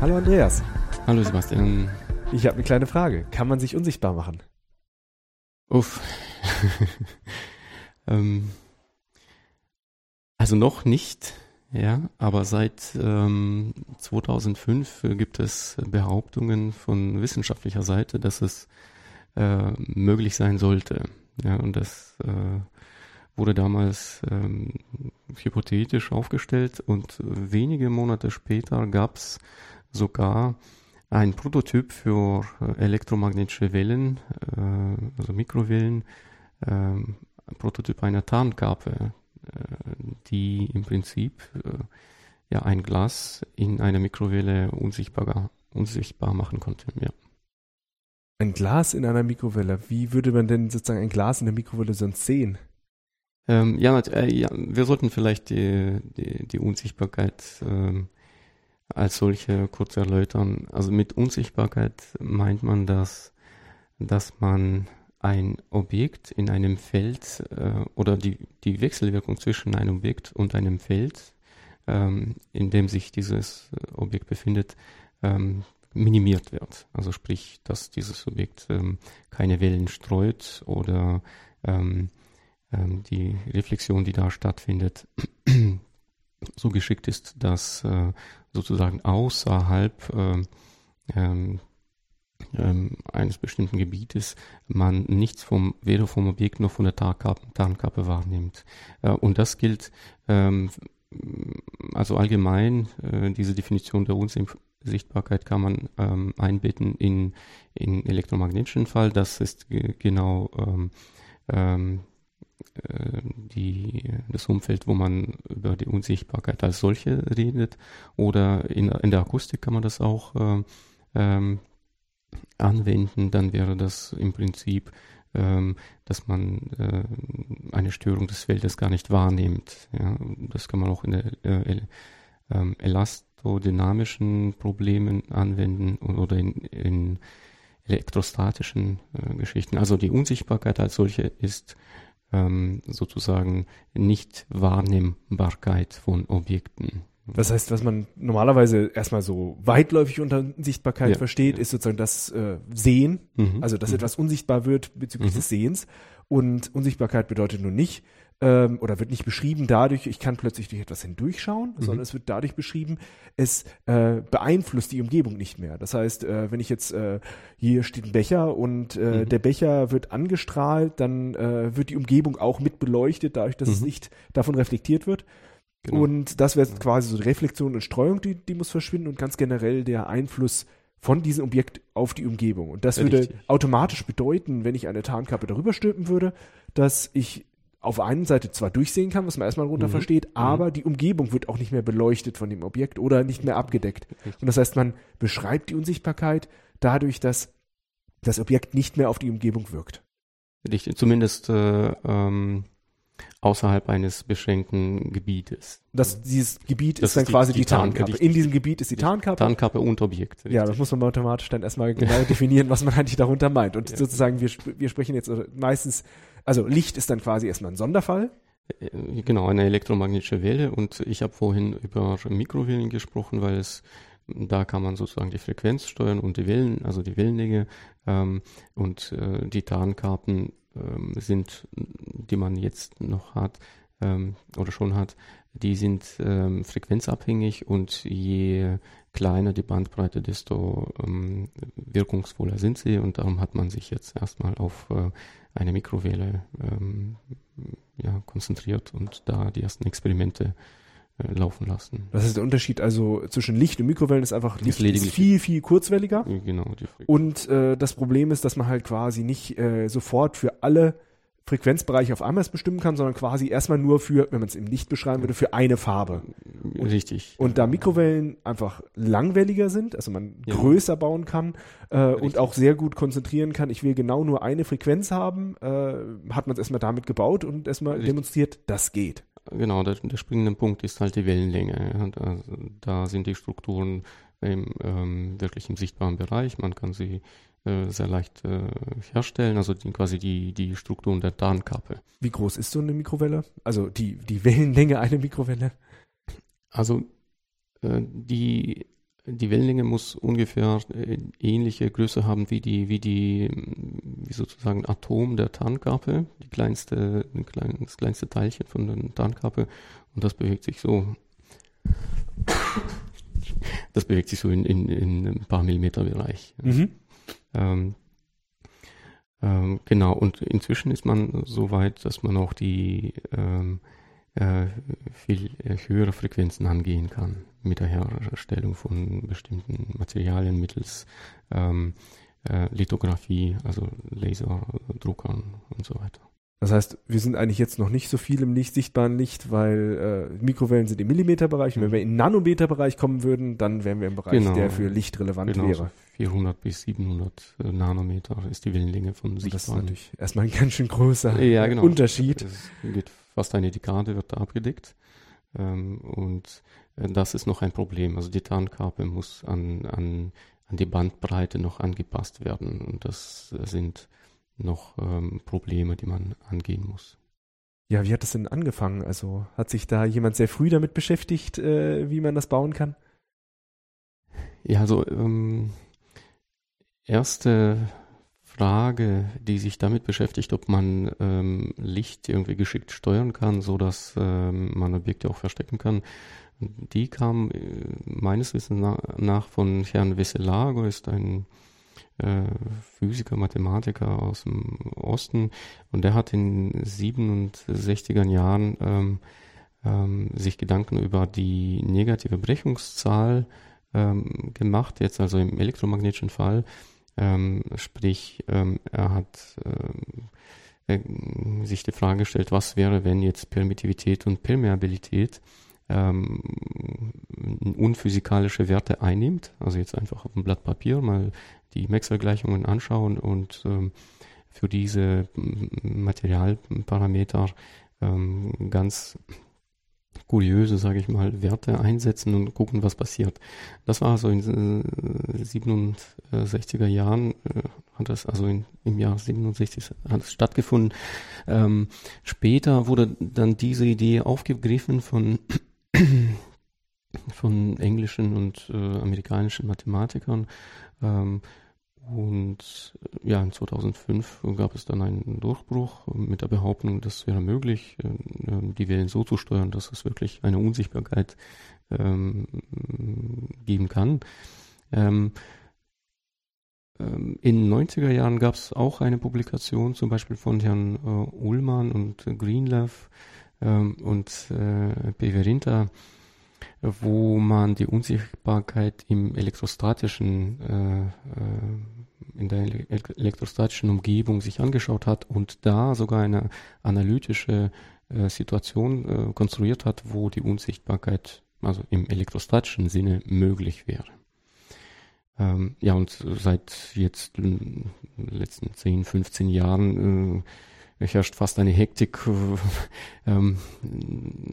Hallo Andreas. Hallo Sebastian. Ich habe eine kleine Frage. Kann man sich unsichtbar machen? Uff. ähm, also noch nicht, ja, aber seit ähm, 2005 gibt es Behauptungen von wissenschaftlicher Seite, dass es äh, möglich sein sollte. Ja, und das äh, wurde damals ähm, hypothetisch aufgestellt und wenige Monate später gab es sogar ein Prototyp für äh, elektromagnetische Wellen, äh, also Mikrowellen, ein Prototyp einer Tarnkappe, äh, die im Prinzip ja ein Glas in einer Mikrowelle unsichtbar, unsichtbar machen konnte. Ja. Ein Glas in einer Mikrowelle. Wie würde man denn sozusagen ein Glas in der Mikrowelle sonst sehen? Ähm, ja, äh, ja, wir sollten vielleicht die, die, die Unsichtbarkeit ähm, als solche kurz erläutern. Also mit Unsichtbarkeit meint man das, dass man ein Objekt in einem Feld äh, oder die, die Wechselwirkung zwischen einem Objekt und einem Feld, ähm, in dem sich dieses Objekt befindet, ähm, minimiert wird. Also sprich, dass dieses Objekt ähm, keine Wellen streut oder ähm, ähm, die Reflexion, die da stattfindet, so geschickt ist, dass äh, sozusagen außerhalb äh, ähm, ähm, eines bestimmten Gebietes man nichts vom, weder vom Objekt noch von der Tarnkappe, Tarnkappe wahrnimmt. Äh, und das gilt ähm, also allgemein, äh, diese Definition der Unsichtbarkeit kann man ähm, einbetten in, in elektromagnetischen Fall. Das ist genau ähm, ähm, die, das Umfeld, wo man über die Unsichtbarkeit als solche redet. Oder in, in der Akustik kann man das auch äh, ähm, anwenden. Dann wäre das im Prinzip, ähm, dass man äh, eine Störung des Feldes gar nicht wahrnimmt. Ja, das kann man auch in der äh, äh, elastodynamischen Problemen anwenden oder in, in elektrostatischen äh, Geschichten. Also die Unsichtbarkeit als solche ist ähm, sozusagen Nicht-Wahrnehmbarkeit von Objekten. Das heißt, was man normalerweise erstmal so weitläufig unter Sichtbarkeit ja, versteht, ja. ist sozusagen das äh, Sehen, mhm. also dass mhm. etwas unsichtbar wird bezüglich mhm. des Sehens. Und Unsichtbarkeit bedeutet nun nicht, ähm, oder wird nicht beschrieben dadurch, ich kann plötzlich durch etwas hindurchschauen, mhm. sondern es wird dadurch beschrieben, es äh, beeinflusst die Umgebung nicht mehr. Das heißt, äh, wenn ich jetzt, äh, hier steht ein Becher und äh, mhm. der Becher wird angestrahlt, dann äh, wird die Umgebung auch mit beleuchtet, dadurch, dass mhm. das Licht davon reflektiert wird. Genau. Und das wäre quasi so die Reflexion und Streuung, die, die muss verschwinden und ganz generell der Einfluss von diesem Objekt auf die Umgebung. Und das würde Richtig. automatisch bedeuten, wenn ich eine Tarnkappe darüber stülpen würde, dass ich auf der einen Seite zwar durchsehen kann, was man erstmal runter mhm. versteht, mhm. aber mhm. die Umgebung wird auch nicht mehr beleuchtet von dem Objekt oder nicht mehr abgedeckt. Und das heißt, man beschreibt die Unsichtbarkeit dadurch, dass das Objekt nicht mehr auf die Umgebung wirkt. Richtig, zumindest äh, ähm, außerhalb eines beschränkten Gebietes. Das, dieses Gebiet das ist dann ist quasi die, die Tarnkappe. In diesem Gebiet ist die Tarnkappe. Tarnkappe und Objekt. Richtig. Ja, das muss man mathematisch dann erstmal genau definieren, was man eigentlich darunter meint. Und ja. sozusagen, wir, wir sprechen jetzt meistens, also Licht ist dann quasi erstmal ein Sonderfall. Äh, genau, eine elektromagnetische Welle. Und ich habe vorhin über Mikrowellen gesprochen, weil es da kann man sozusagen die Frequenz steuern und die Wellen, also die Wellenlänge ähm, und äh, die Tarnkarten sind, die man jetzt noch hat ähm, oder schon hat, die sind ähm, frequenzabhängig und je kleiner die Bandbreite, desto ähm, wirkungsvoller sind sie. Und darum hat man sich jetzt erstmal auf äh, eine Mikrowelle ähm, ja, konzentriert und da die ersten Experimente äh, laufen lassen. Das ist der Unterschied also zwischen Licht und Mikrowellen ist einfach Licht ist, ist viel, viel kurzwelliger. Genau. und äh, das Problem ist, dass man halt quasi nicht äh, sofort für alle Frequenzbereiche auf einmal bestimmen kann, sondern quasi erstmal nur für, wenn man es im Licht beschreiben würde, für eine Farbe. Und, Richtig. Und da Mikrowellen einfach langwelliger sind, also man ja. größer bauen kann äh, und auch sehr gut konzentrieren kann, ich will genau nur eine Frequenz haben, äh, hat man es erstmal damit gebaut und erstmal Richtig. demonstriert, das geht genau, der, der springende Punkt ist halt die Wellenlänge. Da, da, sind die Strukturen im, ähm, wirklich im sichtbaren Bereich. Man kann sie äh, sehr leicht äh, herstellen, also die, quasi die, die Strukturen der Tarnkappe. Wie groß ist so eine Mikrowelle? Also die, die Wellenlänge einer Mikrowelle? Also äh, die die Wellenlänge muss ungefähr äh, ähnliche Größe haben wie die, wie die, wie sozusagen Atom der Tarnkappe, die kleinste, das kleinste Teilchen von der Tarnkappe. Und das bewegt sich so. Das bewegt sich so in, in, in ein paar Millimeter Bereich. Mhm. Ähm, ähm, genau, und inzwischen ist man so weit, dass man auch die ähm, äh, viel höhere Frequenzen angehen kann mit der Herstellung von bestimmten Materialien mittels ähm, äh, Lithografie, also Laserdruckern und so weiter. Das heißt, wir sind eigentlich jetzt noch nicht so viel im nicht sichtbaren Licht, weil äh, Mikrowellen sind im Millimeterbereich. Und wenn wir in Nanometerbereich kommen würden, dann wären wir im Bereich, genau. der für Licht relevant genau, wäre. So 400 bis 700 äh, Nanometer ist die Wellenlänge von sichtbaren. Das ist natürlich erstmal ein ganz schön großer ja, genau. Unterschied. Es geht fast eine Dekade wird da abgedeckt. Ähm, und äh, das ist noch ein Problem. Also die Tarnkappe muss an, an, an die Bandbreite noch angepasst werden. Und das sind noch ähm, Probleme, die man angehen muss. Ja, wie hat das denn angefangen? Also hat sich da jemand sehr früh damit beschäftigt, äh, wie man das bauen kann? Ja, also ähm, erste Frage, die sich damit beschäftigt, ob man ähm, Licht irgendwie geschickt steuern kann, so dass ähm, man Objekte auch verstecken kann. Die kam äh, meines Wissens nach, nach von Herrn Wesselago, ist ein äh, Physiker, Mathematiker aus dem Osten und der hat in 67er Jahren ähm, ähm, sich Gedanken über die negative Brechungszahl ähm, gemacht, jetzt also im elektromagnetischen Fall ähm, sprich, ähm, er hat äh, sich die Frage gestellt, was wäre, wenn jetzt Permittivität und Permeabilität ähm, unphysikalische Werte einnimmt, also jetzt einfach auf ein Blatt Papier mal die Maxwell-Gleichungen anschauen und ähm, für diese Materialparameter ähm, ganz kuriöse, sage ich mal, Werte einsetzen und gucken, was passiert. Das war so in äh, 67er Jahren, äh, hat das, also in, im Jahr 67 hat es stattgefunden. Ähm, später wurde dann diese Idee aufgegriffen von von englischen und äh, amerikanischen Mathematikern. Ähm, und ja, in 2005 gab es dann einen Durchbruch mit der Behauptung, das wäre möglich, äh, die Wellen so zu steuern, dass es wirklich eine Unsichtbarkeit ähm, geben kann. Ähm, ähm in den 90er Jahren gab es auch eine Publikation, zum Beispiel von Herrn äh, Ullmann und Greenleaf ähm, und äh, Peverinta, wo man die Unsichtbarkeit im elektrostatischen, äh, äh, in der elektrostatischen Umgebung sich angeschaut hat und da sogar eine analytische äh, Situation äh, konstruiert hat, wo die Unsichtbarkeit, also im elektrostatischen Sinne, möglich wäre. Ähm, ja, und seit jetzt letzten 10, 15 Jahren äh, herrscht fast eine Hektik äh, ähm,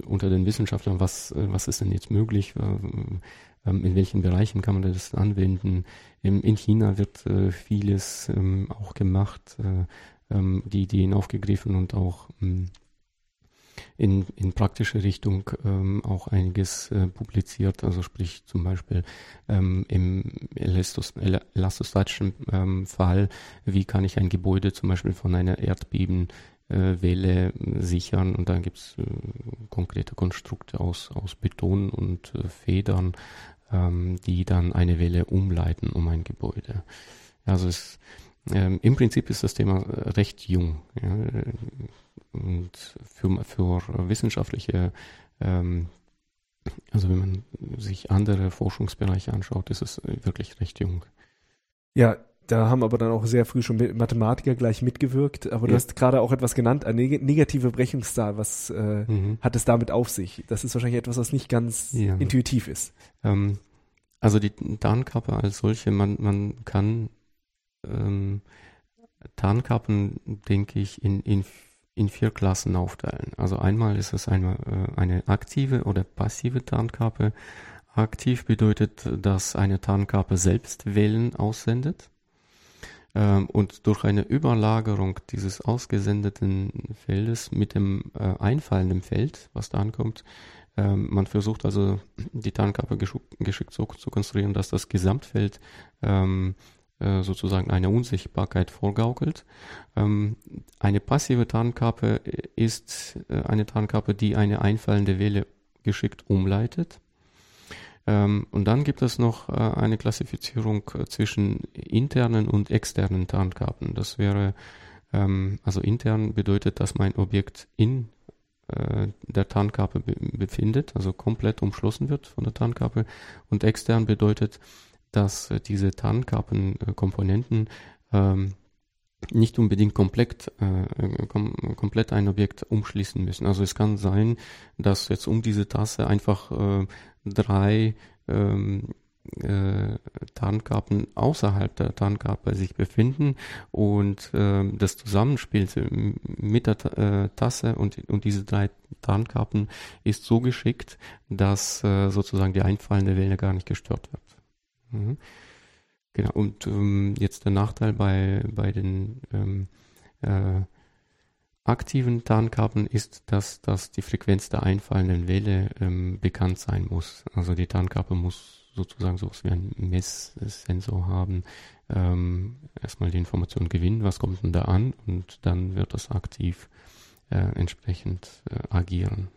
unter den Wissenschaftlern, was, äh, was ist denn jetzt möglich, äh, ähm, in welchen Bereichen kann man das anwenden. In, in China wird äh, vieles ähm, auch gemacht, äh, ähm, die Ideen aufgegriffen und auch ähm, in, in praktische Richtung ähm, auch einiges äh, publiziert, also sprich zum Beispiel ähm, im Elastos, elastostatischen ähm, Fall, wie kann ich ein Gebäude zum Beispiel von einer Erdbebenwelle äh, sichern und da gibt es äh, konkrete Konstrukte aus, aus Beton und äh, Federn, ähm, die dann eine Welle umleiten um ein Gebäude. Also es, ähm, im Prinzip ist das Thema äh, recht jung. Ja und für, für wissenschaftliche, ähm, also wenn man sich andere Forschungsbereiche anschaut, ist es wirklich recht jung. Ja, da haben aber dann auch sehr früh schon Mathematiker gleich mitgewirkt. Aber ja. du hast gerade auch etwas genannt, eine negative Brechungszahl. Was äh, mhm. hat es damit auf sich? Das ist wahrscheinlich etwas, was nicht ganz ja. intuitiv ist. Ähm, also die Tarnkappe als solche, man, man kann ähm, Tarnkappen, denke ich, in, in in vier Klassen aufteilen. Also einmal ist es eine, äh, eine aktive oder passive Tarnkappe. Aktiv bedeutet, dass eine Tarnkappe selbst Wellen aussendet ähm, und durch eine Überlagerung dieses ausgesendeten Feldes mit dem äh, einfallenden Feld, was da ankommt, Ähm, man versucht also die Tarnkappe geschickt so zu konstruieren, dass das Gesamtfeld ähm, äh, sozusagen eine Unsichtbarkeit vorgaukelt. Ähm, eine passive Tarnkappe ist äh, eine Tarnkappe, die eine einfallende Welle geschickt umleitet. Ähm, und dann gibt es noch äh, eine Klassifizierung äh, zwischen internen und externen Tarnkappen. Das wäre, ähm, also intern bedeutet, dass mein Objekt in äh, der Tarnkappe be befindet, also komplett umschlossen wird von der Tarnkappe. Und extern bedeutet, dass äh, diese Tarnkappenkomponenten ähm, nicht unbedingt komplett, äh, kom komplett ein Objekt umschließen müssen. Also es kann sein, dass jetzt um diese Tasse einfach äh, drei ähm, äh, Tarnkappen außerhalb der Tarnkappe sich befinden und äh, das Zusammenspiel mit der äh, Tasse und, und diese drei Tarnkappen ist so geschickt, dass äh, sozusagen die einfallende Welle gar nicht gestört wird. Mhm. Genau, und ähm, jetzt der Nachteil bei, bei den ähm, äh, aktiven Tarnkappen ist, dass, dass die Frequenz der einfallenden Welle ähm, bekannt sein muss. Also die Tarnkappe muss sozusagen so wie ein Messsensor haben, ähm, erstmal die Information gewinnen, was kommt denn da an und dann wird das aktiv äh, entsprechend äh, agieren.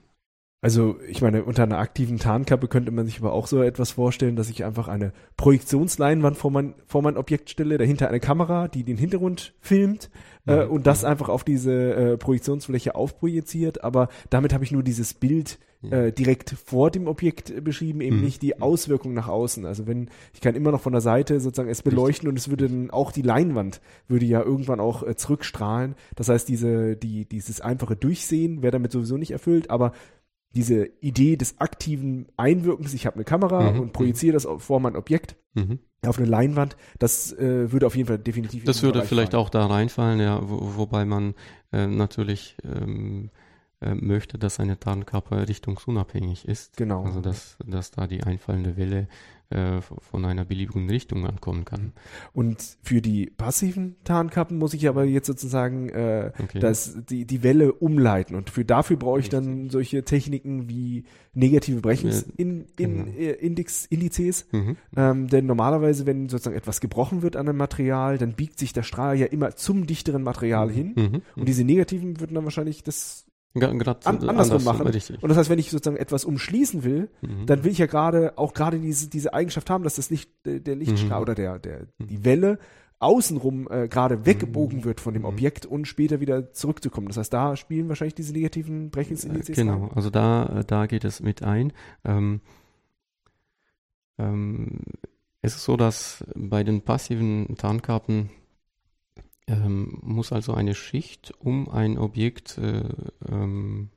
Also ich meine, unter einer aktiven Tarnkappe könnte man sich aber auch so etwas vorstellen, dass ich einfach eine Projektionsleinwand vor mein, vor mein Objekt stelle, dahinter eine Kamera, die den Hintergrund filmt äh, mhm. und das einfach auf diese äh, Projektionsfläche aufprojiziert. Aber damit habe ich nur dieses Bild äh, direkt vor dem Objekt beschrieben, eben mhm. nicht die Auswirkung nach außen. Also wenn, ich kann immer noch von der Seite sozusagen es beleuchten und es würde dann auch die Leinwand würde ja irgendwann auch äh, zurückstrahlen. Das heißt, diese, die, dieses einfache Durchsehen wäre damit sowieso nicht erfüllt, aber diese Idee des aktiven Einwirkens, ich habe eine Kamera mhm. und projiziere das vor mein Objekt mhm. auf eine Leinwand, das äh, würde auf jeden Fall definitiv. Das würde Bereich vielleicht fallen. auch da reinfallen, ja, wo, wobei man äh, natürlich ähm, äh, möchte, dass eine Tarnkappe richtungsunabhängig ist. Genau. Also dass, dass da die einfallende Welle äh, von einer beliebigen Richtung ankommen kann. Und für die passiven Tarnkappen muss ich aber jetzt sozusagen äh, okay. das, die, die Welle umleiten. Und für dafür brauche ich dann solche Techniken wie negative Brechensindizes. In, genau. äh, mhm. ähm, denn normalerweise, wenn sozusagen etwas gebrochen wird an einem Material, dann biegt sich der Strahl ja immer zum dichteren Material mhm. hin. Mhm. Und diese negativen würden dann wahrscheinlich das Grad, an, andersrum machen. Richtig. Und das heißt, wenn ich sozusagen etwas umschließen will, mhm. dann will ich ja gerade auch gerade diese diese Eigenschaft haben, dass das Licht äh, der Lichtstrahl mhm. oder der der mhm. die Welle außenrum äh, gerade weggebogen mhm. wird von dem mhm. Objekt und später wieder zurückzukommen. Das heißt, da spielen wahrscheinlich diese negativen Brechensindizes. Genau, rein. also da da geht es mit ein. Ähm, ähm, es ist so, dass bei den passiven Tarnkarten ähm, muss also eine Schicht um ein Objekt äh, ähm,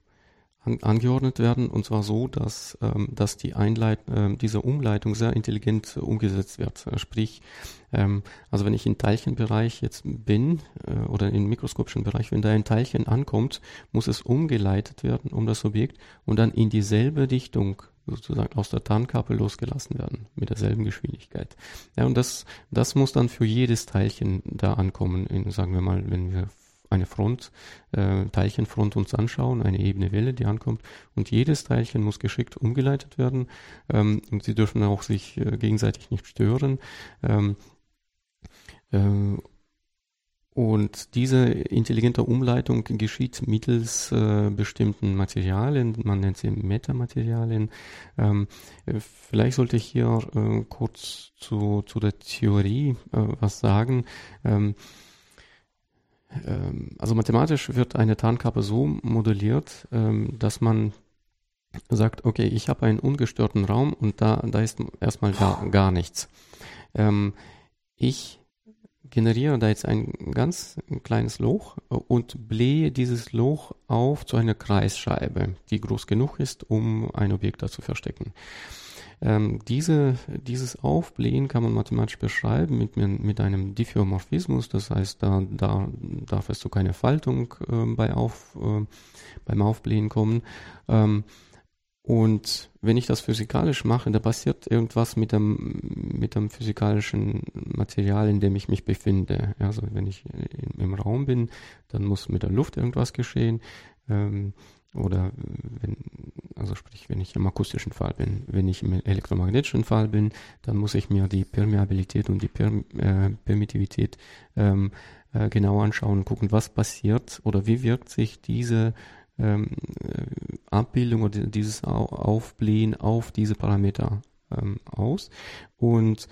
an, angeordnet werden und zwar so, dass, ähm, dass die Einleit äh, diese Umleitung sehr intelligent umgesetzt wird. Äh, sprich, ähm, also wenn ich im Teilchenbereich jetzt bin äh, oder im mikroskopischen Bereich, wenn da ein Teilchen ankommt, muss es umgeleitet werden um das Objekt und dann in dieselbe Richtung sozusagen aus der Tarnkappe losgelassen werden mit derselben Geschwindigkeit. Ja, und das, das muss dann für jedes Teilchen da ankommen, in, sagen wir mal, wenn wir eine Front, äh, Teilchenfront uns anschauen, eine ebene Welle, die ankommt, und jedes Teilchen muss geschickt umgeleitet werden, ähm, und sie dürfen auch sich äh, gegenseitig nicht stören. Ähm, äh, und diese intelligente Umleitung geschieht mittels äh, bestimmten Materialien, man nennt sie Metamaterialien. Ähm, vielleicht sollte ich hier äh, kurz zu, zu der Theorie äh, was sagen. Ähm, ähm, also mathematisch wird eine Tarnkappe so modelliert, ähm, dass man sagt, okay, ich habe einen ungestörten Raum und da, da ist erstmal gar, gar nichts. Ähm, ich generiere da jetzt ein ganz kleines Loch und blähe dieses Loch auf zu einer Kreisscheibe, die groß genug ist, um ein Objekt da zu verstecken. Ähm, diese, dieses Aufblähen kann man mathematisch beschreiben mit, mit einem Diffeomorphismus, das heißt, da, da darf es zu keiner Faltung äh, bei auf, äh, beim Aufblähen kommen. Ähm, und wenn ich das physikalisch mache, da passiert irgendwas mit dem, mit dem physikalischen Material, in dem ich mich befinde. Also wenn ich im Raum bin, dann muss mit der Luft irgendwas geschehen. Ähm, oder wenn, Also sprich, wenn ich im akustischen Fall bin, wenn ich im elektromagnetischen Fall bin, dann muss ich mir die Permeabilität und die Perm äh, Permittivität ähm, äh, genau anschauen gucken, was passiert oder wie wirkt sich diese ähm, äh, Abbildung oder dieses Aufblähen auf diese Parameter ähm, aus. Und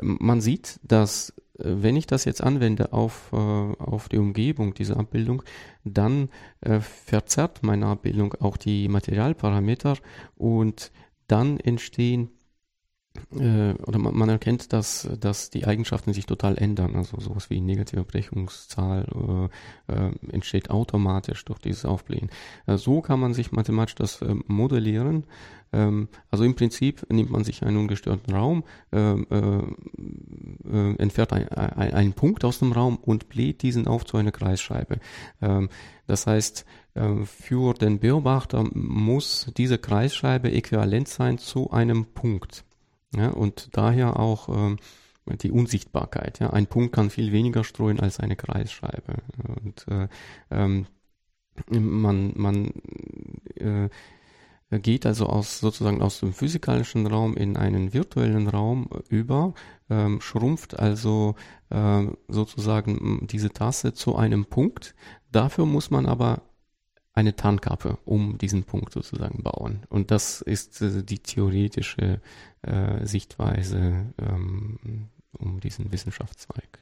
ähm, man sieht, dass äh, wenn ich das jetzt anwende auf, äh, auf die Umgebung, diese Abbildung, dann äh, verzerrt meine Abbildung auch die Materialparameter und dann entstehen oder man, erkennt, dass, dass die Eigenschaften sich total ändern. Also sowas wie negative Brechungszahl äh, äh, entsteht automatisch durch dieses Aufblähen. Äh, so kann man sich mathematisch das äh, modellieren. Ähm, also im Prinzip nimmt man sich einen ungestörten Raum, äh, entfernt ein, ein, einen Punkt aus dem Raum und bläht diesen auf zu einer Kreisscheibe. Ähm, das heißt, für den Beobachter muss diese Kreisscheibe äquivalent sein zu einem Punkt. Ja, und daher auch ähm, die Unsichtbarkeit. Ja. Ein Punkt kann viel weniger streuen als eine Kreisscheibe. Und äh, ähm, man, man äh, geht also aus sozusagen aus dem physikalischen Raum in einen virtuellen Raum über, ähm, schrumpft also äh, sozusagen diese Tasse zu einem Punkt. Dafür muss man aber eine Tarnkappe um diesen Punkt sozusagen bauen. Und das ist äh, die theoretische äh, Sichtweise ähm, um diesen Wissenschaftszweig.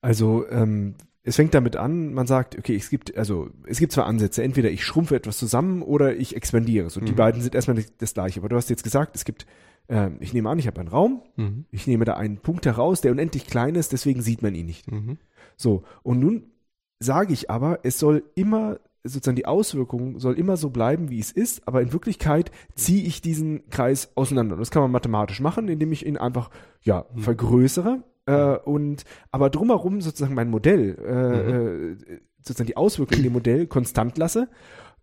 Also ähm, es fängt damit an, man sagt, okay, es gibt, also es gibt zwei Ansätze, entweder ich schrumpfe etwas zusammen oder ich expandiere. So, mhm. die beiden sind erstmal das gleiche. Aber du hast jetzt gesagt, es gibt, äh, ich nehme an, ich habe einen Raum, mhm. ich nehme da einen Punkt heraus, der unendlich klein ist, deswegen sieht man ihn nicht. Mhm. So, und nun sage ich aber, es soll immer sozusagen die Auswirkung soll immer so bleiben, wie es ist, aber in Wirklichkeit ziehe ich diesen Kreis auseinander. Das kann man mathematisch machen, indem ich ihn einfach ja mhm. vergrößere äh, und aber drumherum sozusagen mein Modell äh, mhm. Äh, sozusagen die Auswirkungen dem Modell konstant lasse.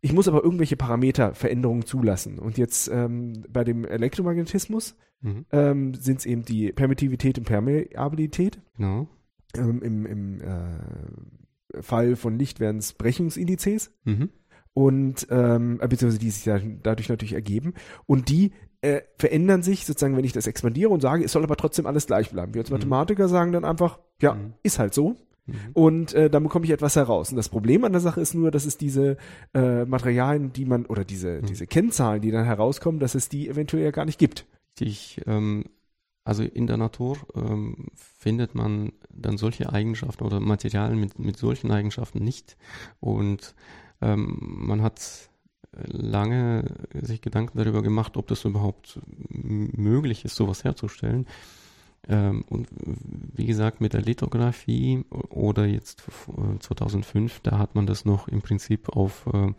Ich muss aber irgendwelche Parameterveränderungen zulassen. Und jetzt ähm, bei dem Elektromagnetismus mhm. ähm, sind es eben die Permittivität und Permeabilität. Genau. Ähm, Im im äh, Fall von Licht wären es Brechungsindizes. Mhm. Und ähm, äh, beziehungsweise die sich ja dadurch natürlich ergeben. Und die äh, verändern sich sozusagen, wenn ich das expandiere und sage, es soll aber trotzdem alles gleich bleiben. Wir als mhm. Mathematiker sagen dann einfach, ja, mhm. ist halt so. Mhm. Und äh, dann bekomme ich etwas heraus. Und das Problem an der Sache ist nur, dass es diese äh, Materialien, die man, oder diese, mhm. diese Kennzahlen, die dann herauskommen, dass es die eventuell ja gar nicht gibt. Ich ähm, also in der Natur ähm, findet man dann solche Eigenschaften oder Materialien mit, mit solchen Eigenschaften nicht. Und ähm, man hat lange sich Gedanken darüber gemacht, ob das überhaupt möglich ist, sowas herzustellen. Ähm, und wie gesagt, mit der Lithografie oder jetzt 2005, da hat man das noch im Prinzip auf äh,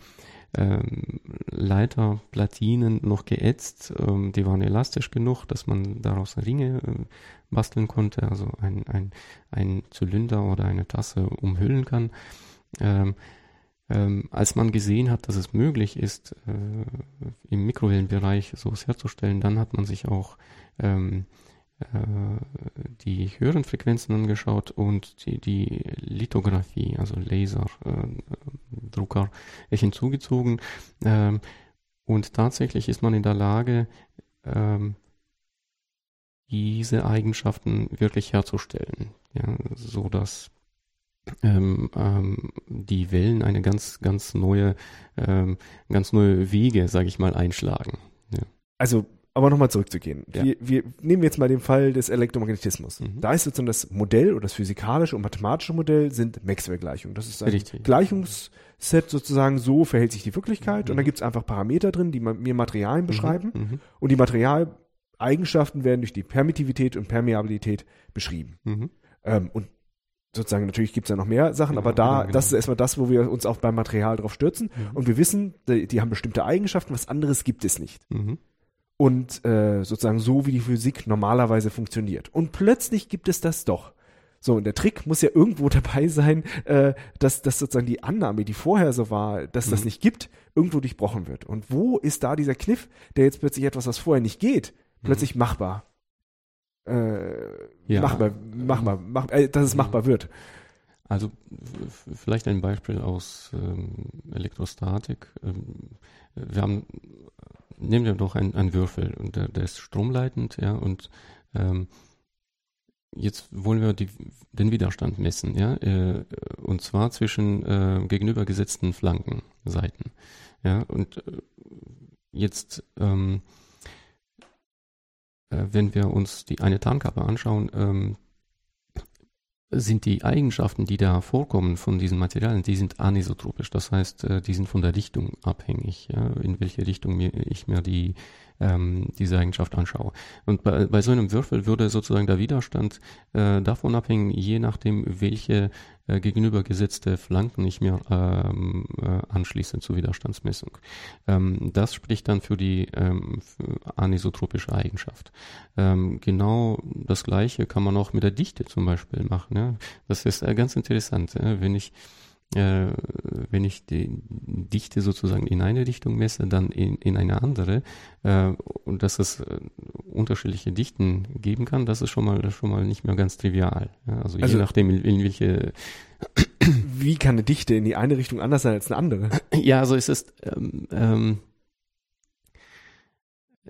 ähm, Leiterplatinen noch geätzt. Ähm, die waren elastisch genug, dass man daraus Ringe äh, basteln konnte, also ein, ein, ein Zylinder oder eine Tasse umhüllen kann. Ähm, ähm, als man gesehen hat, dass es möglich ist, äh, im Mikrowellenbereich sowas herzustellen, dann hat man sich auch ähm, äh, die höheren Frequenzen angeschaut und die, die Lithografie, also Laserdrucker, äh, hinzugezogen. Ähm, und tatsächlich ist man in der Lage, ähm, diese Eigenschaften wirklich herzustellen, ja, so dass ähm, ähm, die Wellen eine ganz, ganz neue, ähm, ganz neue Wege, sage ich mal, einschlagen. Ja. Also aber nochmal zurückzugehen. Ja. Wir, wir nehmen jetzt mal den Fall des Elektromagnetismus. Mhm. Da ist sozusagen das Modell oder das physikalische und mathematische Modell sind Maxwell-Gleichungen. Das ist ein Richtig. Gleichungsset sozusagen, so verhält sich die Wirklichkeit mhm. und da gibt es einfach Parameter drin, die mir Materialien mhm. beschreiben mhm. und die Materialeigenschaften werden durch die Permittivität und Permeabilität beschrieben. Mhm. Ähm, und sozusagen, natürlich gibt es ja noch mehr Sachen, genau, aber da, genau, das ist erstmal das, wo wir uns auch beim Material drauf stürzen. Mhm. Und wir wissen, die, die, haben bestimmte Eigenschaften, was anderes gibt es nicht. Und äh, sozusagen so, wie die Physik normalerweise funktioniert. Und plötzlich gibt es das doch. So, und der Trick muss ja irgendwo dabei sein, äh, dass, dass sozusagen die Annahme, die vorher so war, dass mhm. das nicht gibt, irgendwo durchbrochen wird. Und wo ist da dieser Kniff, der jetzt plötzlich etwas, was vorher nicht geht, plötzlich mhm. machbar? Äh, ja. Machbar, machbar, mach, äh, dass es mhm. machbar wird. Also vielleicht ein Beispiel aus ähm, Elektrostatik. Ähm, wir haben, nehmen wir doch einen Würfel und der, der, ist stromleitend, ja, und ähm, jetzt wollen wir die, den Widerstand messen, ja, äh, und zwar zwischen äh, gegenübergesetzten Flankenseiten, ja, und äh, jetzt ähm, äh, wenn wir uns die eine Tarnkappe anschauen, ähm, sind die Eigenschaften, die da vorkommen von diesen Materialien, die sind anisotropisch. Das heißt, äh, die sind von der Richtung abhängig, ja, in welche Richtung ich mir die ähm, diese Eigenschaft anschaue. Und bei, bei so einem Würfel würde sozusagen der Widerstand äh, davon abhängen, je nachdem, welche äh, gegenübergesetzte Flanken ich mir ähm, äh, anschließe zur Widerstandsmessung. Ähm, das spricht dann für die ähm, für anisotropische Eigenschaft. Ähm, genau das gleiche kann man auch mit der Dichte zum Beispiel machen. Ja? Das ist äh, ganz interessant. Ja? Wenn ich äh, wenn ich die Dichte sozusagen in eine Richtung messe, dann in, in eine andere äh, und dass es äh, unterschiedliche Dichten geben kann, das ist schon mal schon mal nicht mehr ganz trivial. Ja, also, also je nachdem, in, in welche wie kann eine Dichte in die eine Richtung anders sein als eine andere? Ja, also es ist ähm, ähm,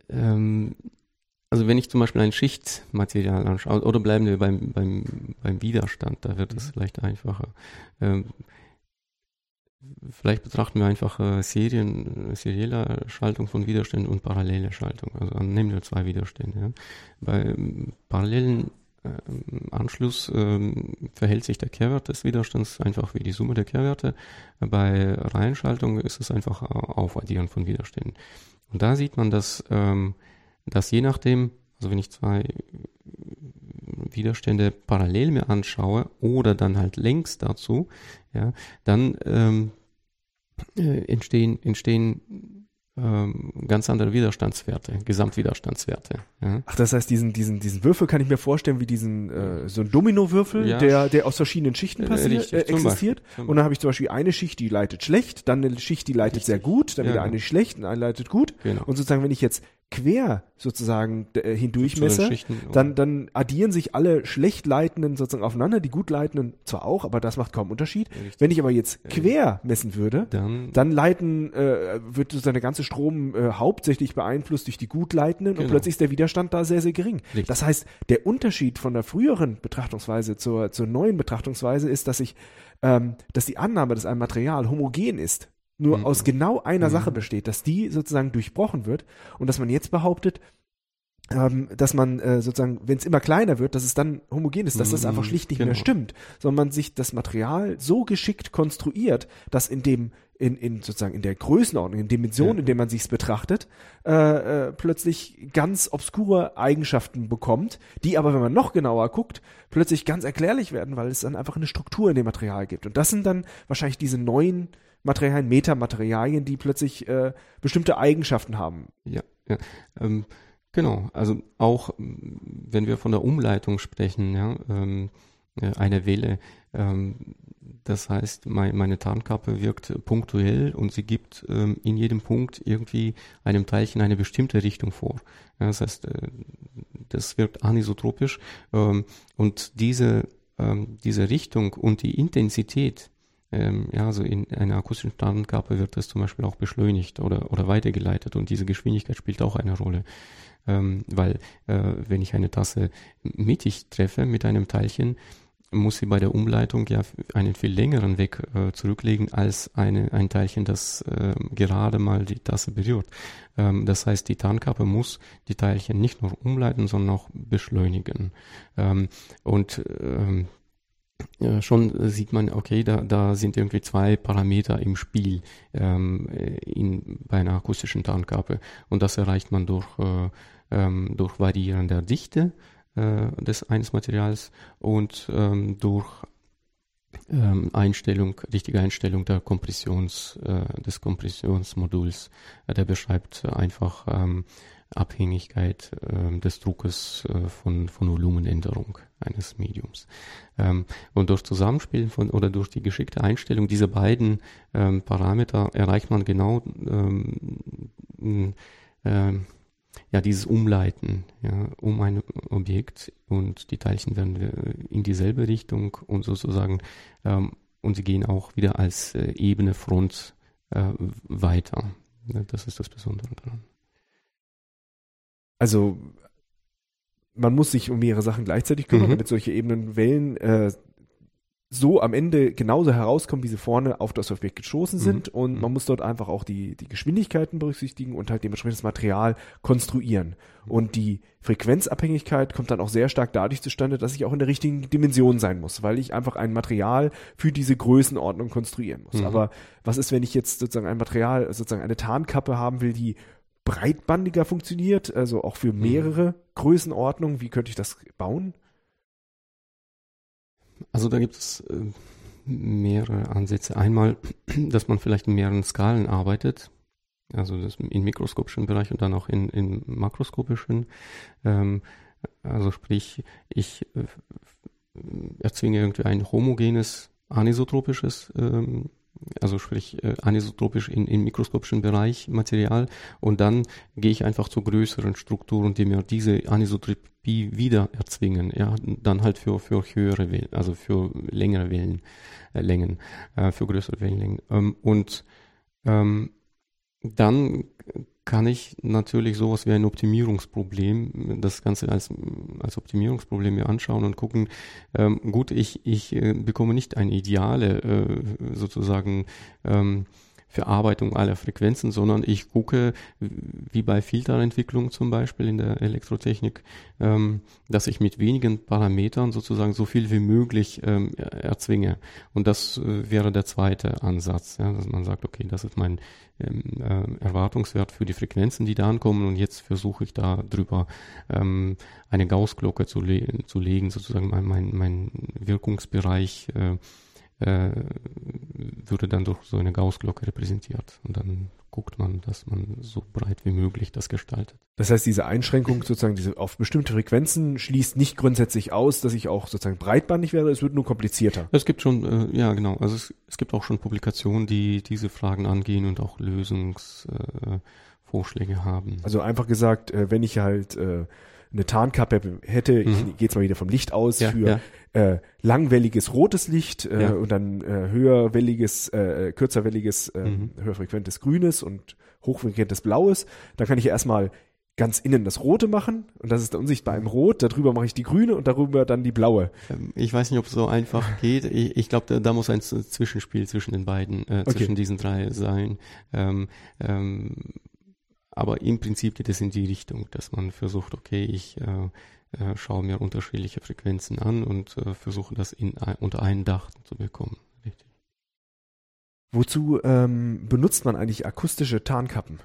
ähm, also wenn ich zum Beispiel ein Schichtmaterial anschaue, oder bleiben wir beim, beim, beim Widerstand, da wird es mhm. vielleicht einfacher. Ähm, vielleicht betrachten wir einfach äh, Serien, serielle Schaltung von Widerständen und parallele Schaltung. Also nehmen wir zwei Widerstände. Bei ähm, parallelen äh, Anschluss äh, verhält sich der Kehrwert des Widerstands einfach wie die Summe der Kehrwerte. Bei Reihenschaltung ist es einfach Aufaddieren von Widerständen. Und da sieht man, dass, ähm, dass je nachdem, also wenn ich zwei Widerstände parallel mir anschaue oder dann halt längs dazu, ja, dann ähm, äh, entstehen, entstehen ähm, ganz andere Widerstandswerte, Gesamtwiderstandswerte. Ja. Ach, das heißt, diesen, diesen, diesen Würfel kann ich mir vorstellen wie diesen äh, so ein Domino-Würfel, ja. der, der aus verschiedenen Schichten äh, passiert, äh, existiert. Und dann habe ich zum Beispiel eine Schicht, die leitet schlecht, dann eine Schicht, die leitet Richtig. sehr gut, dann ja, wieder eine schlecht und eine leitet gut. Genau. Und sozusagen, wenn ich jetzt quer sozusagen äh, hindurchmesse, dann, dann addieren sich alle schlecht leitenden sozusagen aufeinander, die gut leitenden zwar auch, aber das macht kaum Unterschied. Richtig. Wenn ich aber jetzt quer messen würde, dann, dann leiten, äh, wird sozusagen der ganze Strom äh, hauptsächlich beeinflusst durch die gut leitenden genau. und plötzlich ist der Widerstand da sehr, sehr gering. Richtig. Das heißt, der Unterschied von der früheren Betrachtungsweise zur, zur neuen Betrachtungsweise ist, dass ich, ähm, dass die Annahme, dass ein Material homogen ist, nur mhm. aus genau einer mhm. Sache besteht, dass die sozusagen durchbrochen wird und dass man jetzt behauptet, ähm, dass man äh, sozusagen, wenn es immer kleiner wird, dass es dann homogen ist, dass das einfach mhm. schlicht nicht genau. mehr stimmt, sondern man sich das Material so geschickt konstruiert, dass in dem in, in sozusagen in der Größenordnung, in Dimension, ja. in der man sich's betrachtet, äh, äh, plötzlich ganz obskure Eigenschaften bekommt, die aber, wenn man noch genauer guckt, plötzlich ganz erklärlich werden, weil es dann einfach eine Struktur in dem Material gibt. Und das sind dann wahrscheinlich diese neuen Materialien, Metamaterialien, die plötzlich äh, bestimmte Eigenschaften haben. Ja, ja. Ähm, genau, also auch wenn wir von der Umleitung sprechen, ja, ähm, äh, eine Welle, ähm, das heißt, mein, meine Tarnkappe wirkt punktuell und sie gibt ähm, in jedem Punkt irgendwie einem Teilchen eine bestimmte Richtung vor. Das heißt, äh, das wirkt anisotropisch ähm, und diese, diese Richtung und die Intensität ähm, ja, also in einer akustischen Tarnkappe wird das zum Beispiel auch beschleunigt oder, oder weitergeleitet und diese Geschwindigkeit spielt auch eine Rolle. Ähm, weil äh, wenn ich eine Tasse mittig treffe mit einem Teilchen, muss sie bei der Umleitung ja einen viel längeren Weg äh, zurücklegen als eine, ein Teilchen, das äh, gerade mal die Tasse berührt. Ähm, das heißt, die Tarnkappe muss die Teilchen nicht nur umleiten, sondern auch beschleunigen. Ähm, und ähm, schon sieht man, okay, da, da sind irgendwie zwei Parameter im Spiel ähm, in, bei einer akustischen Tarnkappe. Und das erreicht man durch, äh, ähm, durch Variieren der Dichte äh, des eines Materials und ähm, durch ähm, Einstellung, richtige Einstellung der Kompressions, äh, des Kompressionsmoduls. Äh, der beschreibt einfach ähm, Abhängigkeit äh, des Druckes äh, von, von Volumenänderung eines Mediums. Ähm, und durch Zusammenspiel von oder durch die geschickte Einstellung dieser beiden ähm, Parameter erreicht man genau ähm, äh, ja, dieses Umleiten ja, um ein Objekt und die Teilchen werden in dieselbe Richtung und sozusagen ähm, und sie gehen auch wieder als äh, ebene Front äh, weiter. Das ist das Besondere daran. Also man muss sich um mehrere Sachen gleichzeitig kümmern, mhm. damit solche ebenen Wellen äh, so am Ende genauso herauskommen, wie sie vorne auf das Objekt gestoßen sind. Mhm. Und mhm. man muss dort einfach auch die, die Geschwindigkeiten berücksichtigen und halt dementsprechend das Material konstruieren. Mhm. Und die Frequenzabhängigkeit kommt dann auch sehr stark dadurch zustande, dass ich auch in der richtigen Dimension sein muss, weil ich einfach ein Material für diese Größenordnung konstruieren muss. Mhm. Aber was ist, wenn ich jetzt sozusagen ein Material, sozusagen eine Tarnkappe haben will, die breitbandiger funktioniert, also auch für mhm. mehrere Größenordnungen? Wie könnte ich das bauen? Also da gibt es äh, mehrere Ansätze. Einmal, dass man vielleicht in mehreren Skalen arbeitet, also das im mikroskopischen Bereich und dann auch in, in makroskopischen. Ähm, also sprich, ich äh, erzwinge irgendwie ein homogenes anisotropisches ähm, also sprich äh, anisotropisch in, im mikroskopischen Bereich Material und dann gehe ich einfach zu größeren Strukturen, die mir diese Anisotropie wieder erzwingen, ja, dann halt für, für höhere Wellen, also für längere Wellenlängen, äh, äh, für größere Wellenlängen. Ähm, und ähm, dann kann ich natürlich sowas wie ein Optimierungsproblem, das Ganze als, als Optimierungsproblem mir anschauen und gucken, ähm, gut, ich, ich äh, bekomme nicht eine ideale äh, sozusagen ähm, Verarbeitung aller Frequenzen, sondern ich gucke, wie bei Filterentwicklung zum Beispiel in der Elektrotechnik, ähm, dass ich mit wenigen Parametern sozusagen so viel wie möglich ähm, erzwinge. Und das äh, wäre der zweite Ansatz, ja, dass man sagt, okay, das ist mein ähm, äh, Erwartungswert für die Frequenzen, die da ankommen und jetzt versuche ich da drüber ähm, eine Gaußglocke zu, le zu legen, sozusagen mein, mein, mein Wirkungsbereich äh, äh, würde dann durch so eine Gaußglocke repräsentiert. Und dann guckt man, dass man so breit wie möglich das gestaltet. Das heißt, diese Einschränkung sozusagen diese auf bestimmte Frequenzen schließt nicht grundsätzlich aus, dass ich auch sozusagen breitbandig wäre, es wird nur komplizierter. Es gibt schon, äh, ja genau, also es, es, gibt auch schon Publikationen, die diese Fragen angehen und auch Lösungsvorschläge äh, haben. Also einfach gesagt, äh, wenn ich halt äh, eine Tarnkappe hätte, mhm. ich gehe jetzt mal wieder vom Licht aus, ja, für ja. Äh, langwelliges rotes Licht äh, ja. und dann äh, höherwelliges, äh, kürzerwelliges, äh, mhm. höherfrequentes grünes und hochfrequentes blaues, dann kann ich erstmal ganz innen das Rote machen und das ist unsichtbar im Rot, darüber mache ich die grüne und darüber dann die blaue. Ähm, ich weiß nicht, ob es so einfach geht. Ich, ich glaube, da, da, muss ein Zwischenspiel zwischen den beiden, äh, okay. zwischen diesen drei sein. Ähm, ähm, aber im Prinzip geht es in die Richtung, dass man versucht, okay, ich äh, äh, schaue mir unterschiedliche Frequenzen an und äh, versuche das in, unter einen Dach zu bekommen. Richtig. Wozu ähm, benutzt man eigentlich akustische Tarnkappen?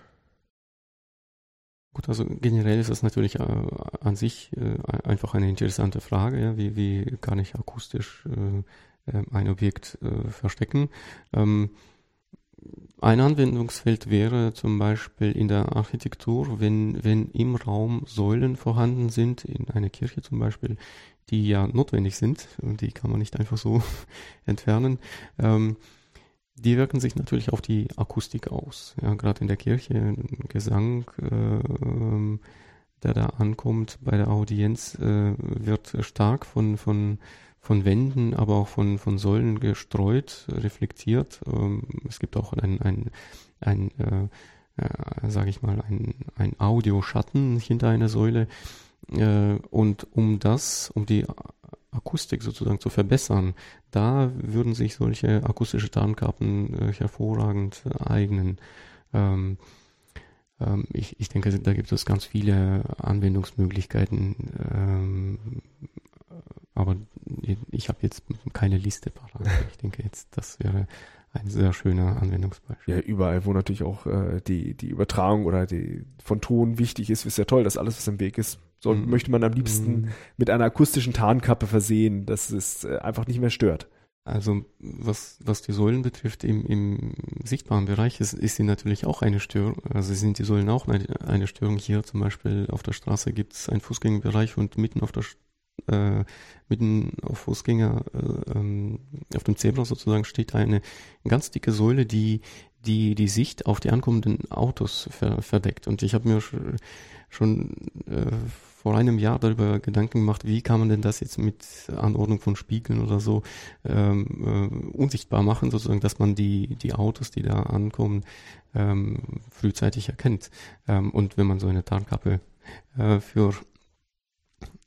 Gut, also generell ist das natürlich äh, an sich äh, einfach eine interessante Frage, ja, wie, wie kann ich akustisch äh, ein Objekt äh, verstecken. Ähm, ein Anwendungsfeld wäre zum Beispiel in der Architektur, wenn, wenn im Raum Säulen vorhanden sind, in einer Kirche zum Beispiel, die ja notwendig sind und die kann man nicht einfach so entfernen. Ähm, die wirken sich natürlich auf die Akustik aus. Ja, gerade in der Kirche, Gesang, äh, der da ankommt bei der Audienz, äh, wird stark von, von von Wänden, aber auch von, von Säulen gestreut, reflektiert. Ähm, es gibt auch ein, ein, ein äh, äh, sage ich mal, ein, ein Audioschatten hinter einer Säule. Äh, und um das, um die Akustik sozusagen zu verbessern, da würden sich solche akustische Tarnkarten äh, hervorragend eignen. Ähm, ähm, ich, ich denke, da gibt es ganz viele Anwendungsmöglichkeiten. Ähm, aber ich habe jetzt keine Liste parat. Ich denke jetzt, das wäre ein sehr schöner Anwendungsbeispiel. Ja, überall, wo natürlich auch äh, die, die Übertragung oder die von Ton wichtig ist, ist ja toll, dass alles, was im Weg ist, so mm. möchte man am liebsten mm. mit einer akustischen Tarnkappe versehen, dass es äh, einfach nicht mehr stört. Also was, was die Säulen betrifft, im, im sichtbaren Bereich ist, ist sie natürlich auch eine Störung. Also sind die Säulen auch eine, eine Störung. Hier zum Beispiel auf der Straße gibt es einen Fußgängerbereich und mitten auf der äh, mitten auf Fußgänger, äh, ähm, auf dem Zebra sozusagen steht eine ganz dicke Säule, die die die Sicht auf die ankommenden Autos ver verdeckt. Und ich habe mir schon äh, vor einem Jahr darüber Gedanken gemacht, wie kann man denn das jetzt mit Anordnung von Spiegeln oder so ähm, äh, unsichtbar machen, sozusagen, dass man die, die Autos, die da ankommen, ähm, frühzeitig erkennt. Ähm, und wenn man so eine Tarnkappe äh, für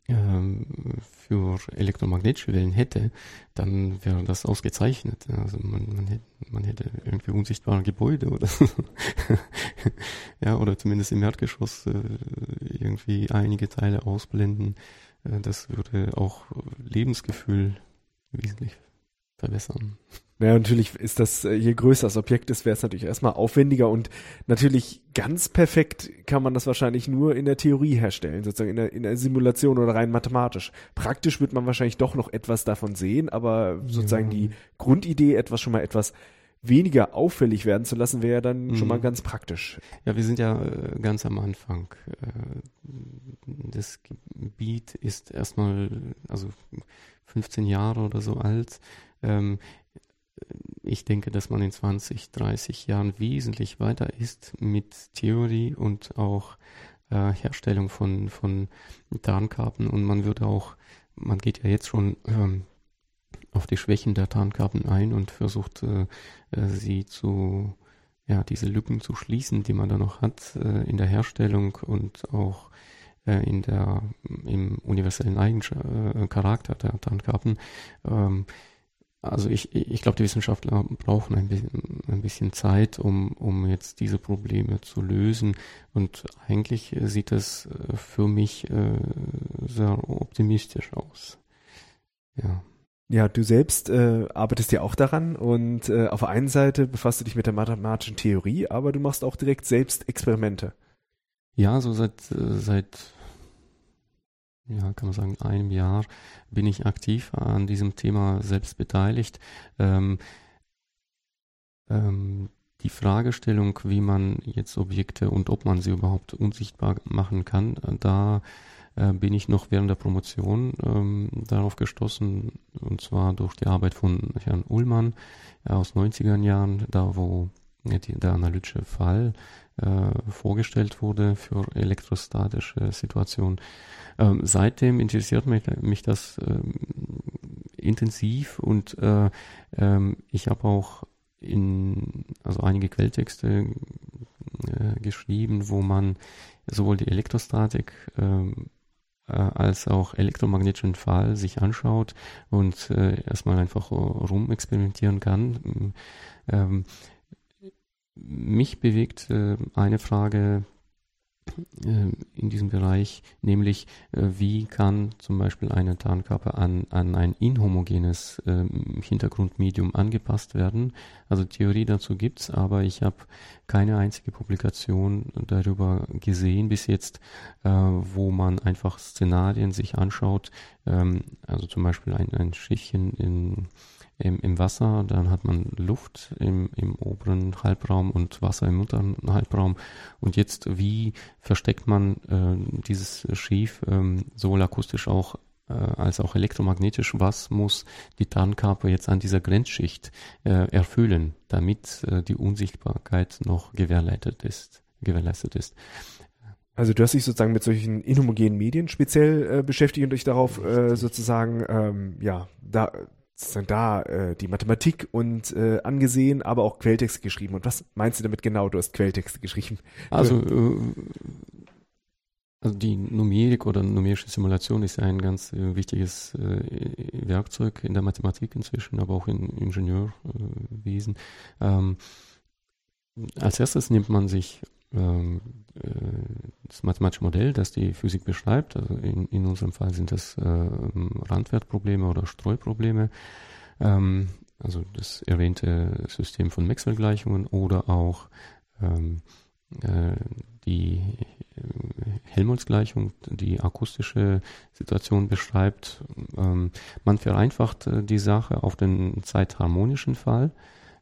für elektromagnetische Wellen hätte, dann wäre das ausgezeichnet. Also man, man, hätte, man hätte irgendwie unsichtbare Gebäude oder ja, oder zumindest im Erdgeschoss äh, irgendwie einige Teile ausblenden. Äh, das würde auch Lebensgefühl wesentlich verbessern. Ja, natürlich ist das, äh, je größer das Objekt ist, wäre es natürlich erstmal aufwendiger und natürlich ganz perfekt kann man das wahrscheinlich nur in der Theorie herstellen, sozusagen in der, in der Simulation oder rein mathematisch. Praktisch wird man wahrscheinlich doch noch etwas davon sehen, aber sozusagen ja. die Grundidee, etwas schon mal etwas weniger auffällig werden zu lassen, wäre dann mhm. schon mal ganz praktisch. Ja, wir sind ja äh, ganz am Anfang. Äh, das Gebiet ist erstmal, also 15 Jahre oder so alt. Ähm, ich denke, dass man in 20, 30 Jahren wesentlich weiter ist mit Theorie und auch äh, Herstellung von, von Tarnkarten und man würde auch, man geht ja jetzt schon ähm, auf die Schwächen der Tarnkarten ein und versucht äh, äh, sie zu, ja, diese Lücken zu schließen, die man da noch hat äh, in der Herstellung und auch äh, in der, im universellen Eigencharakter äh, der Tarnkarten. Ähm, also ich, ich glaube, die Wissenschaftler brauchen ein bisschen, ein bisschen Zeit, um, um jetzt diese Probleme zu lösen. Und eigentlich sieht es äh, für mich äh, sehr optimistisch aus. Ja. Ja, du selbst äh, arbeitest ja auch daran und äh, auf der einen Seite befasst du dich mit der mathematischen Theorie, aber du machst auch direkt selbst Experimente. Ja, so seit, äh, seit ja, kann man sagen, einem Jahr bin ich aktiv an diesem Thema selbst beteiligt. Ähm, ähm, die Fragestellung, wie man jetzt Objekte und ob man sie überhaupt unsichtbar machen kann, da äh, bin ich noch während der Promotion ähm, darauf gestoßen, und zwar durch die Arbeit von Herrn Ullmann äh, aus 90er Jahren, da wo äh, der analytische Fall äh, vorgestellt wurde für elektrostatische Situationen. Ähm, seitdem interessiert mich, mich das ähm, intensiv und äh, ähm, ich habe auch in also einige Quelltexte äh, geschrieben, wo man sowohl die Elektrostatik ähm, äh, als auch elektromagnetischen Fall sich anschaut und äh, erstmal einfach rumexperimentieren kann. Ähm, mich bewegt äh, eine Frage, äh, in diesem Bereich, nämlich äh, wie kann zum Beispiel eine Tarnkappe an, an ein inhomogenes äh, Hintergrundmedium angepasst werden. Also Theorie dazu gibt's, aber ich habe keine einzige Publikation darüber gesehen bis jetzt, äh, wo man einfach Szenarien sich anschaut, ähm, also zum Beispiel ein, ein Schiffchen in im, im Wasser, dann hat man Luft im, im oberen Halbraum und Wasser im unteren Halbraum. Und jetzt, wie versteckt man äh, dieses Schiff ähm, sowohl akustisch auch äh, als auch elektromagnetisch? Was muss die Tarnkappe jetzt an dieser Grenzschicht äh, erfüllen, damit äh, die Unsichtbarkeit noch gewährleistet ist? Gewährleistet ist. Also du hast dich sozusagen mit solchen inhomogenen Medien speziell äh, beschäftigt und dich darauf äh, sozusagen ähm, ja da sozusagen da äh, die Mathematik und äh, angesehen, aber auch Quelltexte geschrieben. Und was meinst du damit genau? Du hast Quelltexte geschrieben. Also, äh, also die Numerik oder numerische Simulation ist ein ganz äh, wichtiges äh, Werkzeug in der Mathematik inzwischen, aber auch im Ingenieurwesen. Ähm, als erstes nimmt man sich das mathematische Modell, das die Physik beschreibt. Also in, in unserem Fall sind das äh, Randwertprobleme oder Streuprobleme. Ähm, also das erwähnte System von Maxwell-Gleichungen oder auch ähm, äh, die äh, Helmholtz-Gleichung, die akustische Situation beschreibt. Ähm, man vereinfacht äh, die Sache auf den zeitharmonischen Fall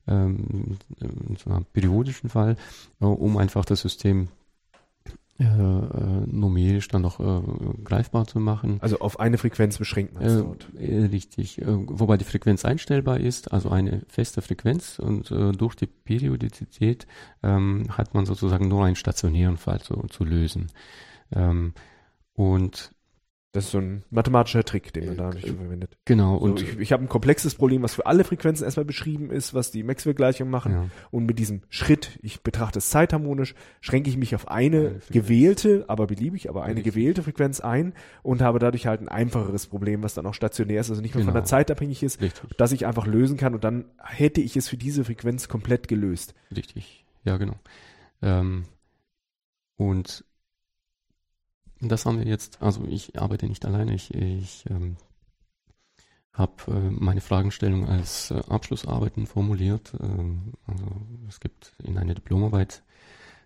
ähm, in so einem periodischen Fall, äh, um einfach das System äh, äh, numerisch dann noch äh, greifbar zu machen. Also auf eine Frequenz beschränkt man es äh, dort. Äh, richtig, äh, wobei die Frequenz einstellbar ist, also eine feste Frequenz und durch die Periodizität ähm, hat man sozusagen nur einen stationären Fall zu, zu lösen. Ähm, und das ist so ein mathematischer Trick, den man da nicht verwendet. Genau. und ich, ich habe ein komplexes Problem, was für alle Frequenzen erstmal beschrieben ist, was die Maxwell-Gleichungen machen. Ja. Und mit diesem Schritt, ich betrachte es zeitharmonisch, schränke ich mich auf eine, eine gewählte, aber beliebig, aber eine Richtig. gewählte Frequenz ein und habe dadurch halt ein einfacheres Problem, was dann auch stationär ist, also nicht mehr genau. von der Zeit abhängig ist, Richtig. dass ich einfach lösen kann und dann hätte ich es für diese Frequenz komplett gelöst. Richtig, ja genau. Ähm, und das haben wir jetzt, also ich arbeite nicht alleine, ich, ich ähm, habe äh, meine Fragestellung als äh, Abschlussarbeiten formuliert. Ähm, also es gibt in einer Diplomarbeit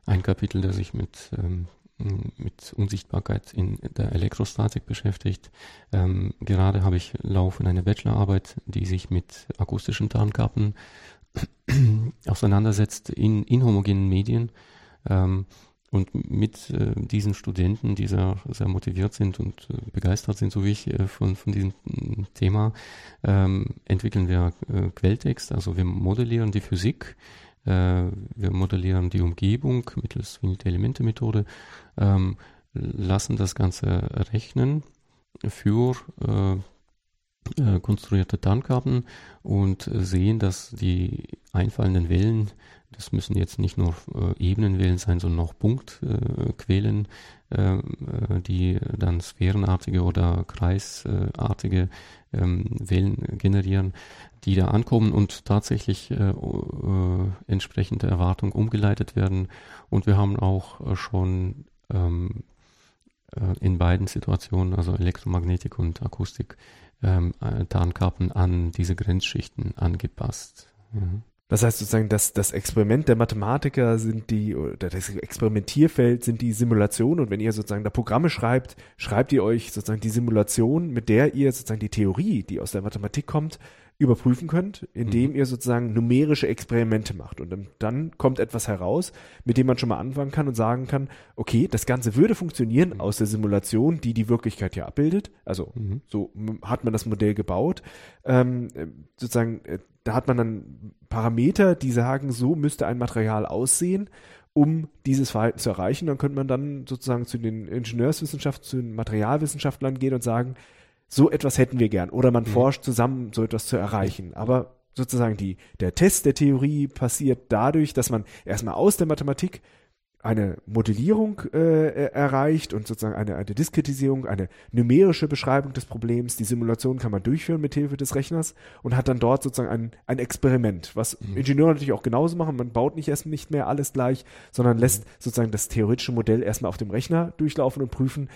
ein Kapitel, das sich mit, ähm, mit Unsichtbarkeit in der Elektrostatik beschäftigt. Ähm, gerade habe ich laufen eine Bachelorarbeit, die sich mit akustischen Tarnkappen auseinandersetzt in inhomogenen Medien. Ähm, und mit äh, diesen Studenten, die sehr, sehr motiviert sind und äh, begeistert sind, so wie ich, äh, von, von diesem Thema, ähm, entwickeln wir äh, Quelltext. Also wir modellieren die Physik, äh, wir modellieren die Umgebung mittels Finite-Elemente-Methode, ähm, lassen das Ganze rechnen für äh, äh, konstruierte Tarnkarten und sehen, dass die einfallenden Wellen das müssen jetzt nicht nur äh, Ebenenwellen sein, sondern auch Punktquellen, äh, äh, die dann sphärenartige oder kreisartige ähm, Wellen generieren, die da ankommen und tatsächlich äh, äh, entsprechende Erwartung umgeleitet werden. Und wir haben auch äh, schon ähm, äh, in beiden Situationen, also Elektromagnetik und Akustik, ähm, äh, Tarnkappen an diese Grenzschichten angepasst. Ja. Das heißt sozusagen, dass das Experiment der Mathematiker sind die, oder das Experimentierfeld sind die Simulationen und wenn ihr sozusagen da Programme schreibt, schreibt ihr euch sozusagen die Simulation, mit der ihr sozusagen die Theorie, die aus der Mathematik kommt, überprüfen könnt, indem mhm. ihr sozusagen numerische Experimente macht. Und dann kommt etwas heraus, mit dem man schon mal anfangen kann und sagen kann, okay, das Ganze würde funktionieren mhm. aus der Simulation, die die Wirklichkeit ja abbildet. Also mhm. so hat man das Modell gebaut. Ähm, sozusagen, äh, da hat man dann Parameter, die sagen, so müsste ein Material aussehen um dieses Verhalten zu erreichen. Dann könnte man dann sozusagen zu den Ingenieurswissenschaften, zu den Materialwissenschaftlern gehen und sagen, so etwas hätten wir gern. Oder man mhm. forscht zusammen, so etwas zu erreichen. Aber sozusagen die, der Test der Theorie passiert dadurch, dass man erstmal aus der Mathematik eine Modellierung äh, erreicht und sozusagen eine, eine Diskretisierung, eine numerische Beschreibung des Problems. Die Simulation kann man durchführen mit Hilfe des Rechners und hat dann dort sozusagen ein, ein Experiment, was mhm. Ingenieure natürlich auch genauso machen. Man baut nicht erst nicht mehr alles gleich, sondern mhm. lässt sozusagen das theoretische Modell erstmal auf dem Rechner durchlaufen und prüfen,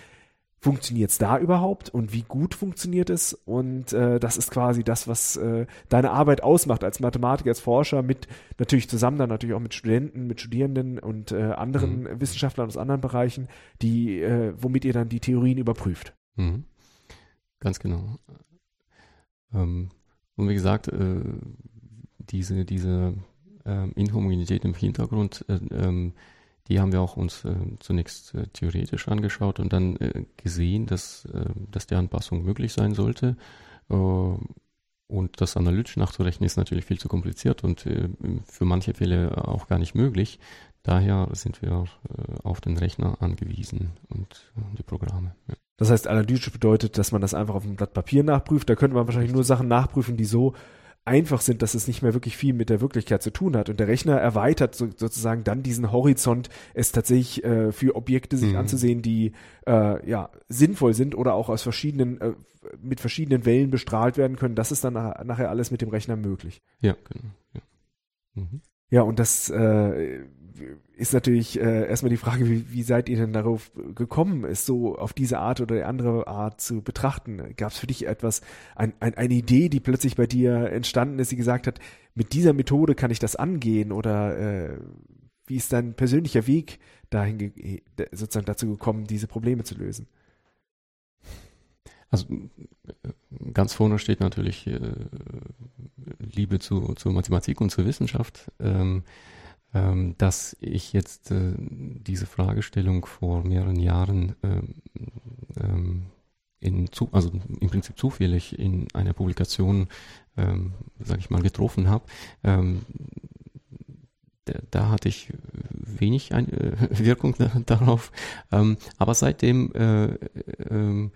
funktioniert es da überhaupt und wie gut funktioniert es? Und äh, das ist quasi das, was äh, deine Arbeit ausmacht als Mathematiker, als Forscher, mit natürlich zusammen dann natürlich auch mit Studenten, mit Studierenden und äh, anderen mhm. Wissenschaftlern aus anderen Bereichen, die, äh, womit ihr dann die Theorien überprüft. Mhm. Ganz genau. Ähm, und wie gesagt, äh, diese, diese äh, Inhomogenität im Hintergrund äh, ähm, die haben wir auch uns äh, zunächst äh, theoretisch angeschaut und dann äh, gesehen, dass, äh, dass die Anpassung möglich sein sollte. Äh, und das analytisch nachzurechnen ist natürlich viel zu kompliziert und äh, für manche Fälle auch gar nicht möglich. Daher sind wir auf den Rechner angewiesen und die Programme. Ja. Das heißt, analytisch bedeutet, dass man das einfach auf einem Blatt Papier nachprüft. Da könnte man wahrscheinlich nur Sachen nachprüfen, die so einfach sind, dass es nicht mehr wirklich viel mit der Wirklichkeit zu tun hat. Und der Rechner erweitert so, sozusagen dann diesen Horizont, es tatsächlich äh, für Objekte sich mhm. anzusehen, die äh, ja sinnvoll sind oder auch aus verschiedenen äh, mit verschiedenen Wellen bestrahlt werden können. Das ist dann nachher alles mit dem Rechner möglich. Ja, genau. Ja, mhm. ja und das äh, ist natürlich äh, erstmal die Frage, wie, wie seid ihr denn darauf gekommen, es so auf diese Art oder andere Art zu betrachten? Gab es für dich etwas, ein, ein, eine Idee, die plötzlich bei dir entstanden ist, die gesagt hat, mit dieser Methode kann ich das angehen? Oder äh, wie ist dein persönlicher Weg dahin sozusagen dazu gekommen, diese Probleme zu lösen? Also ganz vorne steht natürlich äh, Liebe zu, zu Mathematik und zur Wissenschaft. Ähm, ähm, dass ich jetzt äh, diese Fragestellung vor mehreren Jahren ähm, ähm, in zu, also im Prinzip zufällig in einer Publikation, ähm, sage ich mal, getroffen habe. Ähm, da, hatte ich wenig äh, Wirkung darauf, ähm, aber seitdem äh, äh, äh,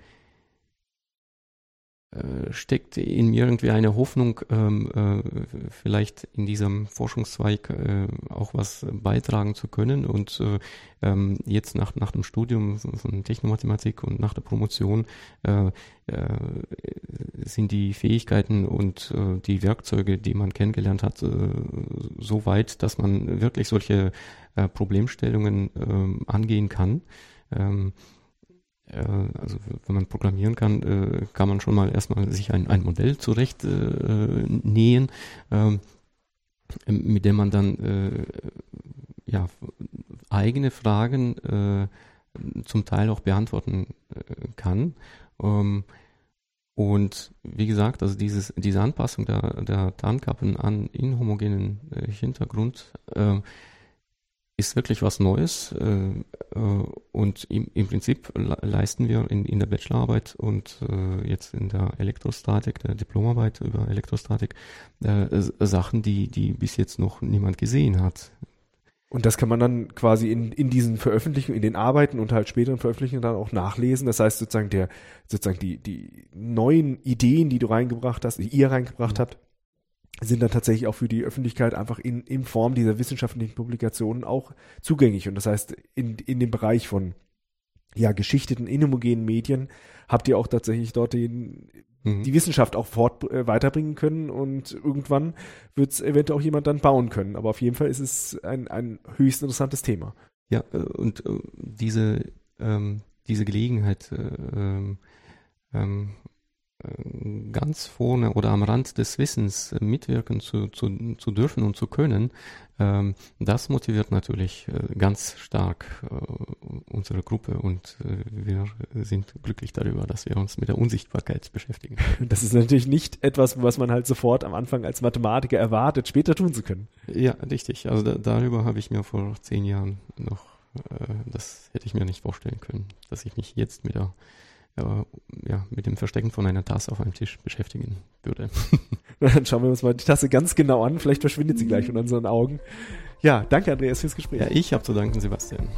steckt in mir irgendwie eine Hoffnung, ähm, äh, vielleicht in diesem Forschungszweig äh, auch was beitragen zu können. Und äh, ähm, jetzt nach, nach dem Studium von Technomathematik und nach der Promotion äh, äh, sind die Fähigkeiten und die Werkzeuge, die man kennengelernt hat, so weit, dass man wirklich solche Problemstellungen ähm, angehen kann. Ähm, äh, also wenn man programmieren kann, äh, kann man schon mal erstmal sich ein, ein Modell zurecht äh, nähen, ähm, mit dem man dann ja, eigene Fragen zum Teil auch beantworten kann. Ähm, und wie gesagt, also dieses, diese Anpassung der, der Tarnkappen an inhomogenen Hintergrund ist wirklich was Neues äh, äh, und im, im Prinzip leisten wir in, in der Bachelorarbeit und äh, jetzt in der Elektrostatik, der Diplomarbeit über Elektrostatik, äh, Sachen, die, die bis jetzt noch niemand gesehen hat. Und das kann man dann quasi in, in diesen Veröffentlichungen, in den Arbeiten und halt späteren Veröffentlichungen dann auch nachlesen. Das heißt sozusagen der, sozusagen die, die neuen Ideen, die du reingebracht hast, die ihr reingebracht mhm. habt, sind dann tatsächlich auch für die Öffentlichkeit einfach in, in Form dieser wissenschaftlichen Publikationen auch zugänglich. Und das heißt, in, in dem Bereich von ja, geschichteten, inhomogenen Medien habt ihr auch tatsächlich dort den, mhm. die Wissenschaft auch fort äh, weiterbringen können und irgendwann wird es eventuell auch jemand dann bauen können. Aber auf jeden Fall ist es ein, ein höchst interessantes Thema. Ja, äh, und äh, diese, ähm, diese Gelegenheit, äh, ähm, ähm ganz vorne oder am Rand des Wissens mitwirken zu, zu, zu dürfen und zu können, ähm, das motiviert natürlich äh, ganz stark äh, unsere Gruppe und äh, wir sind glücklich darüber, dass wir uns mit der Unsichtbarkeit beschäftigen. Das ist natürlich nicht etwas, was man halt sofort am Anfang als Mathematiker erwartet, später tun zu können. Ja, richtig. Also da, darüber habe ich mir vor zehn Jahren noch, äh, das hätte ich mir nicht vorstellen können, dass ich mich jetzt mit der ja, mit dem Verstecken von einer Tasse auf einem Tisch beschäftigen würde. Dann schauen wir uns mal die Tasse ganz genau an. Vielleicht verschwindet sie gleich von unseren Augen. Ja, danke Andreas fürs Gespräch. Ja, ich habe zu danken, Sebastian.